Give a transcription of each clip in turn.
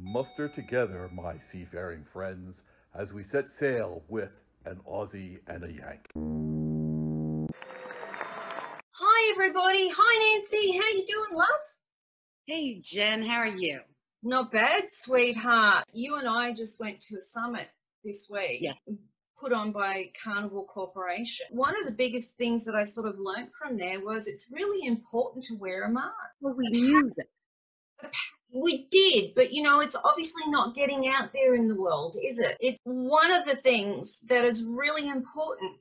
Muster together, my seafaring friends, as we set sail with an Aussie and a Yank. Hi, everybody. Hi, Nancy. How you doing, love? Hey, Jen, how are you? Not bad, sweetheart. You and I just went to a summit this week. Yeah. Put on by Carnival Corporation. One of the biggest things that I sort of learnt from there was it's really important to wear a mask. Well, we knew that. We did, but you know, it's obviously not getting out there in the world, is it? It's one of the things that is really important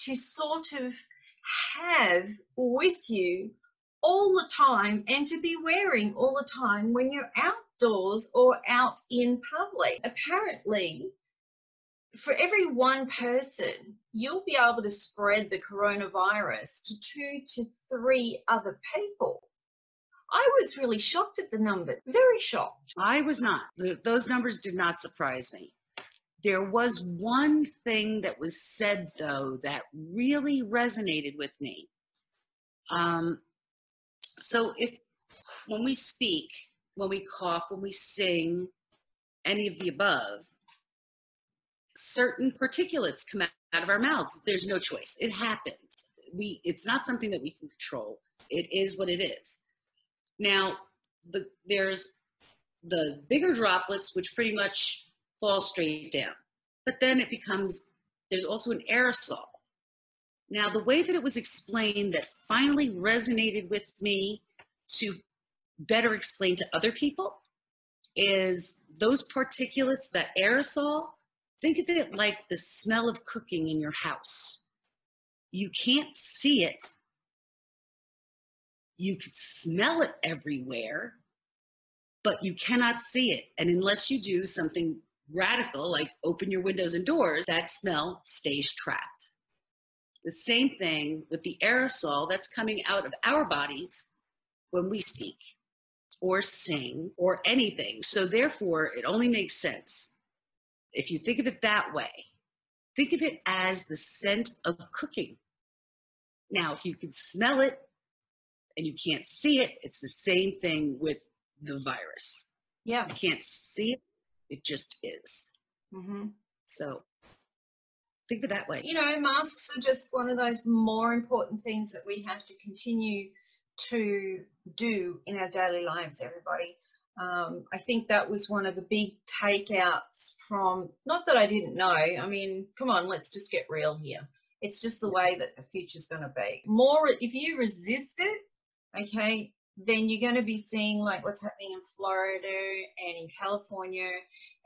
to sort of have with you all the time and to be wearing all the time when you're outdoors or out in public. Apparently, for every one person, you'll be able to spread the coronavirus to two to three other people. I was really shocked at the number, very shocked. I was not. Those numbers did not surprise me. There was one thing that was said, though, that really resonated with me. Um, so, if when we speak, when we cough, when we sing, any of the above, certain particulates come out of our mouths. There's no choice. It happens. We. It's not something that we can control. It is what it is. Now, the, there's the bigger droplets, which pretty much fall straight down. But then it becomes, there's also an aerosol. Now, the way that it was explained that finally resonated with me to better explain to other people is those particulates, that aerosol, think of it like the smell of cooking in your house. You can't see it, you could smell it everywhere, but you cannot see it. And unless you do something radical, like open your windows and doors, that smell stays trapped. The same thing with the aerosol that's coming out of our bodies when we speak or sing or anything. So, therefore, it only makes sense if you think of it that way. Think of it as the scent of cooking. Now, if you can smell it, and you can't see it, it's the same thing with the virus. Yeah. You can't see it, it just is. hmm So think of it that way. You know, masks are just one of those more important things that we have to continue to do in our daily lives, everybody. Um, I think that was one of the big takeouts from, not that I didn't know, I mean, come on, let's just get real here. It's just the way that the future's going to be. More, if you resist it, okay, then you're going to be seeing like what's happening in Florida and in California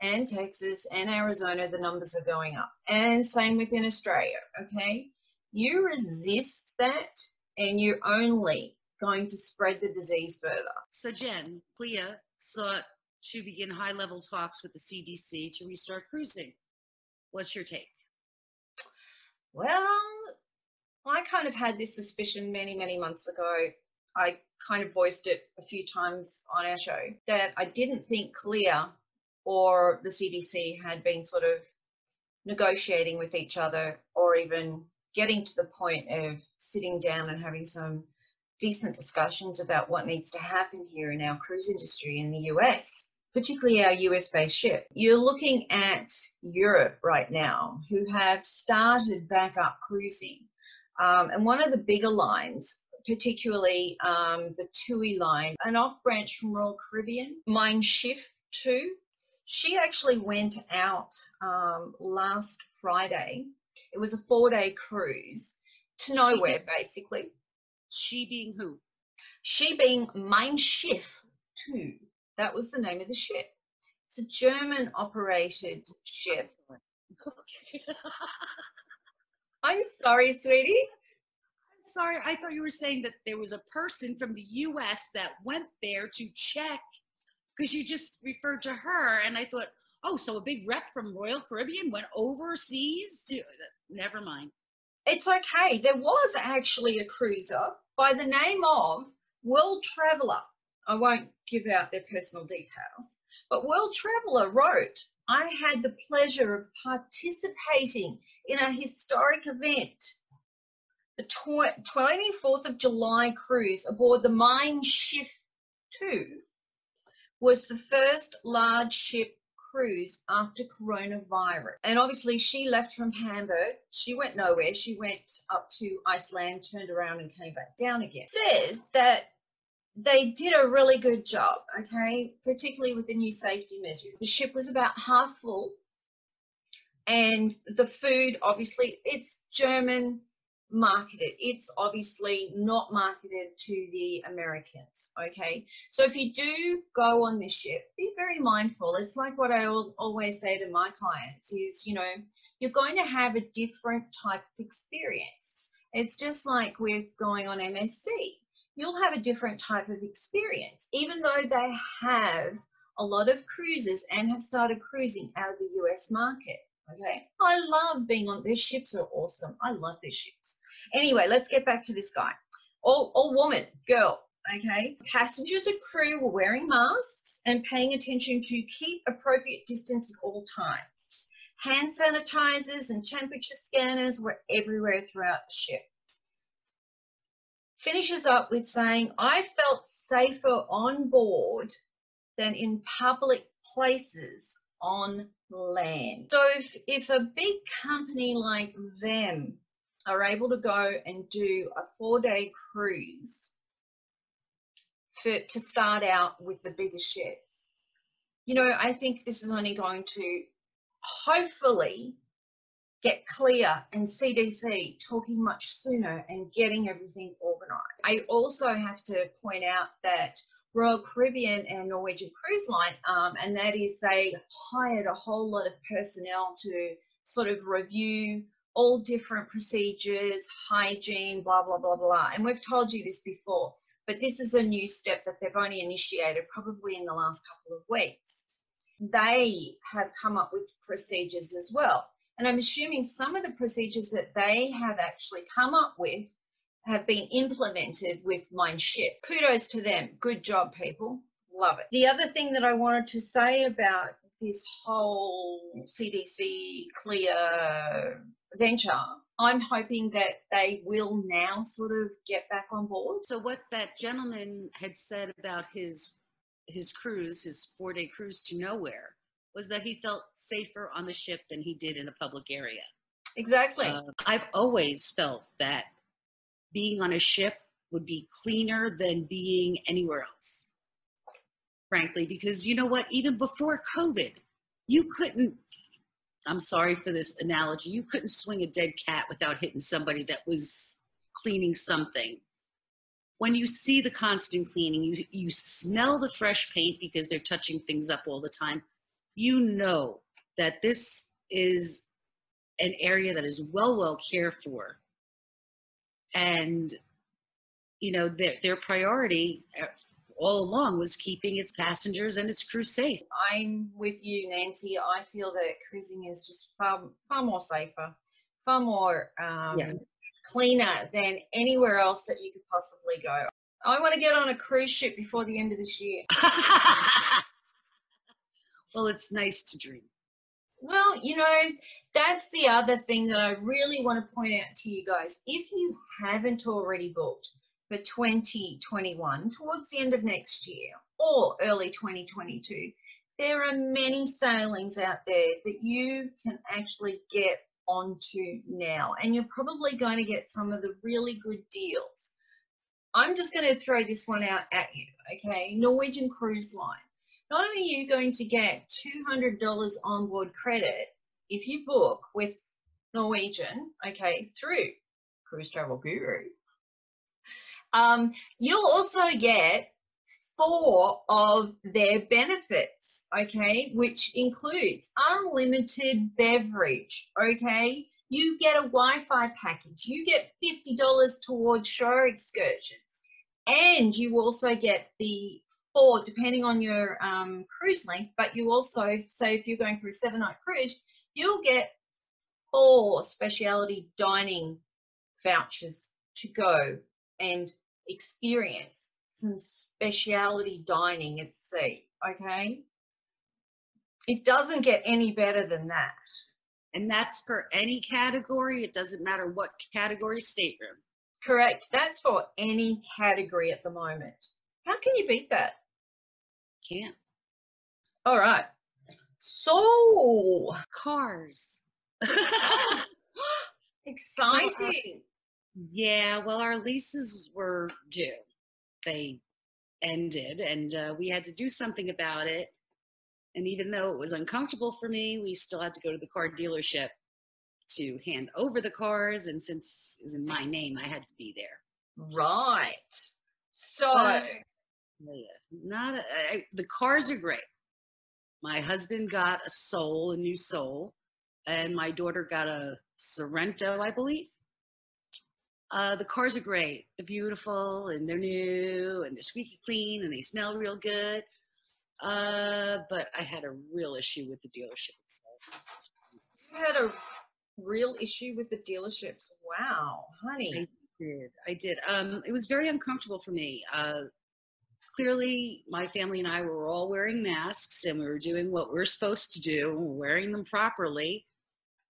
and Texas and Arizona, the numbers are going up. And same within Australia, okay? You resist that and you're only going to spread the disease further. So Jen, CLIA sought to begin high level talks with the CDC to restart cruising. What's your take? Well, I kind of had this suspicion many, many months ago. I kind of voiced it a few times on our show that I didn't think CLIA or the CDC had been sort of negotiating with each other or even getting to the point of sitting down and having some decent discussions about what needs to happen here in our cruise industry in the US, particularly our US based ship. You're looking at Europe right now who have started back up cruising. Um, and one of the bigger lines, particularly um, the TUI line, an off branch from Royal Caribbean, Mein Schiff 2, she actually went out um, last Friday. It was a four day cruise to nowhere, basically. She being who? She being Mein Schiff 2. That was the name of the ship. It's a German operated ship. Okay. I'm sorry, sweetie. Sorry, I thought you were saying that there was a person from the US that went there to check because you just referred to her, and I thought, oh, so a big rep from Royal Caribbean went overseas to. Never mind. It's okay. There was actually a cruiser by the name of World Traveller. I won't give out their personal details, but World Traveller wrote, I had the pleasure of participating in a historic event, the tw- 24th of July cruise aboard the Mein Schiff 2, was the first large ship cruise after coronavirus. And obviously, she left from Hamburg. She went nowhere. She went up to Iceland, turned around, and came back down again. says that they did a really good job, okay, particularly with the new safety measures. The ship was about half full, and the food, obviously, it's German marketed. It's obviously not marketed to the Americans. Okay. So if you do go on this ship, be very mindful. It's like what I always say to my clients is, you know, you're going to have a different type of experience. It's just like with going on MSC. You'll have a different type of experience, even though they have a lot of cruises and have started cruising out of the US market. Okay. I love being on, these ships are awesome. I love these ships. Anyway, let's get back to this guy. All, all woman, girl, okay? Passengers and crew were wearing masks and paying attention to keep appropriate distance at all times. Hand sanitizers and temperature scanners were everywhere throughout the ship. Finishes up with saying, I felt safer on board than in public places on land. So if, if a big company like them are able to go and do a four day cruise for, to start out with the bigger ships, you know, I think this is only going to hopefully get CLIA and CDC talking much sooner and getting everything organized. I also have to point out that Royal Caribbean and Norwegian Cruise Line, um, and that is they hired a whole lot of personnel to sort of review all different procedures, hygiene, blah, blah, blah, blah. And we've told you this before, but this is a new step that they've only initiated probably in the last couple of weeks. They have come up with procedures as well. And I'm assuming some of the procedures that they have actually come up with have been implemented with Mein Schiff. Kudos to them. Good job, people. Love it. The other thing that I wanted to say about this whole CDC CLIA venture, I'm hoping that they will now sort of get back on board. So what that gentleman had said about his his cruise, his four day cruise to nowhere, was that he felt safer on the ship than he did in a public area. Exactly. Uh, I've always felt that being on a ship would be cleaner than being anywhere else. Frankly, because you know what? Even before COVID, you couldn't I'm sorry for this analogy. You couldn't swing a dead cat without hitting somebody that was cleaning something. When you see the constant cleaning, you, you smell the fresh paint because they're touching things up all the time. You know that this is an area that is well, well cared for. And, you know, their, their priority uh, all along was keeping its passengers and its crew safe. I'm with you, Nancy. I feel that cruising is just far, far more safer, far more um, yeah. cleaner than anywhere else that you could possibly go. I want to get on a cruise ship before the end of this year. well, it's nice to dream. Well, you know, that's the other thing that I really want to point out to you guys. If you haven't already booked, for 2021 towards the end of next year or early 2022, there are many sailings out there that you can actually get onto now, and you're probably going to get some of the really good deals. I'm just going to throw this one out at you, okay? Norwegian Cruise Line. Not only are you going to get $200 onboard credit if you book with Norwegian, okay, through Cruise Travel Guru, um, you'll also get four of their benefits, okay, which includes unlimited beverage, okay. You get a Wi Fi package, you get $50 towards shore excursions, and you also get the four, depending on your um, cruise length, but you also, say, if you're going for a seven night cruise, you'll get four specialty dining vouchers to go and experience some speciality dining at sea. Okay. It doesn't get any better than that. And that's for any category. It doesn't matter what category stateroom. Correct. That's for any category at the moment. How can you beat that? Can't. All right. So Cars. exciting. Yeah, well, our leases were due. They ended, and uh, we had to do something about it. And even though it was uncomfortable for me, we still had to go to the car dealership to hand over the cars. And since it was in my name, I had to be there. Right. So Uh, Yeah, not a, I, the cars are great. My husband got a Soul, a new Soul, and my daughter got a Sorento, I believe. Uh, the cars are great. They're beautiful and they're new and they're squeaky clean and they smell real good. Uh, but I had a real issue with the dealership itself. you had a real issue with the dealerships. Wow, honey. I did. I did. Um, it was very uncomfortable for me. Uh, clearly, my family and I were all wearing masks and we were doing what we're supposed to do, wearing them properly.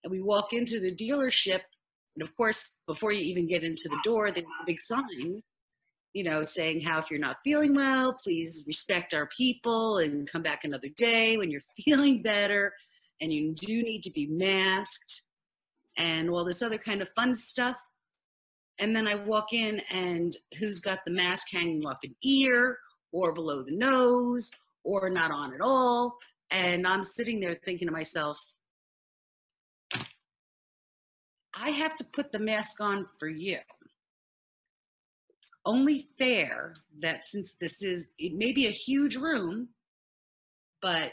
And we walk into the dealership, and of course, before you even get into the door, there's a big sign, you know, saying how if you're not feeling well, please respect our people and come back another day when you're feeling better. And you do need to be masked and all this other kind of fun stuff and then I walk in and who's got the mask hanging off an ear or below the nose or not on at all. And I'm sitting there thinking to myself, I have to put the mask on for you. It's only fair that since this is, it may be a huge room, but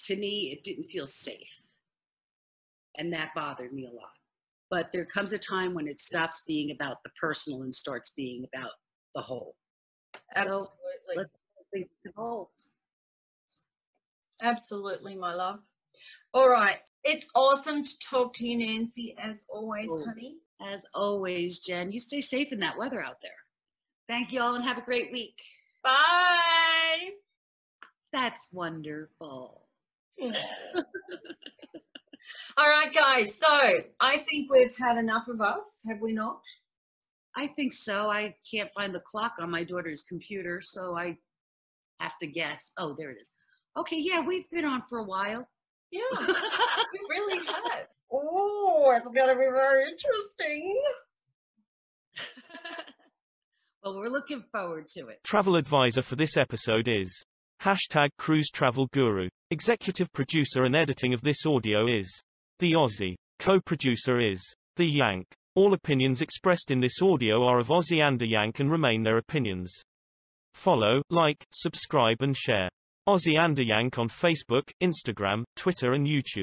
to me, it didn't feel safe. And that bothered me a lot but there comes a time when it stops being about the personal and starts being about the whole. So Absolutely. let's think the whole. Absolutely, my love. All right. It's awesome to talk to you, Nancy, as always, Oh. honey. As always, Jen, you stay safe in that weather out there. Thank you all and have a great week. Bye. That's wonderful. All right, guys. So I think we've had enough of us, have we not? I think so. I can't find the clock on my daughter's computer, so I have to guess. Oh, there it is. Okay, yeah, we've been on for a while. Yeah, we really have. Oh, it's going to be very interesting. well, we're looking forward to it. Travel advisor for this episode is hashtag cruise travel guru. Executive producer and editing of this audio is the Aussie. Co-producer is the Yank. All opinions expressed in this audio are of Aussie and the Yank and remain their opinions. Follow, like, subscribe and share. The Yank on Facebook, Instagram, Twitter and YouTube.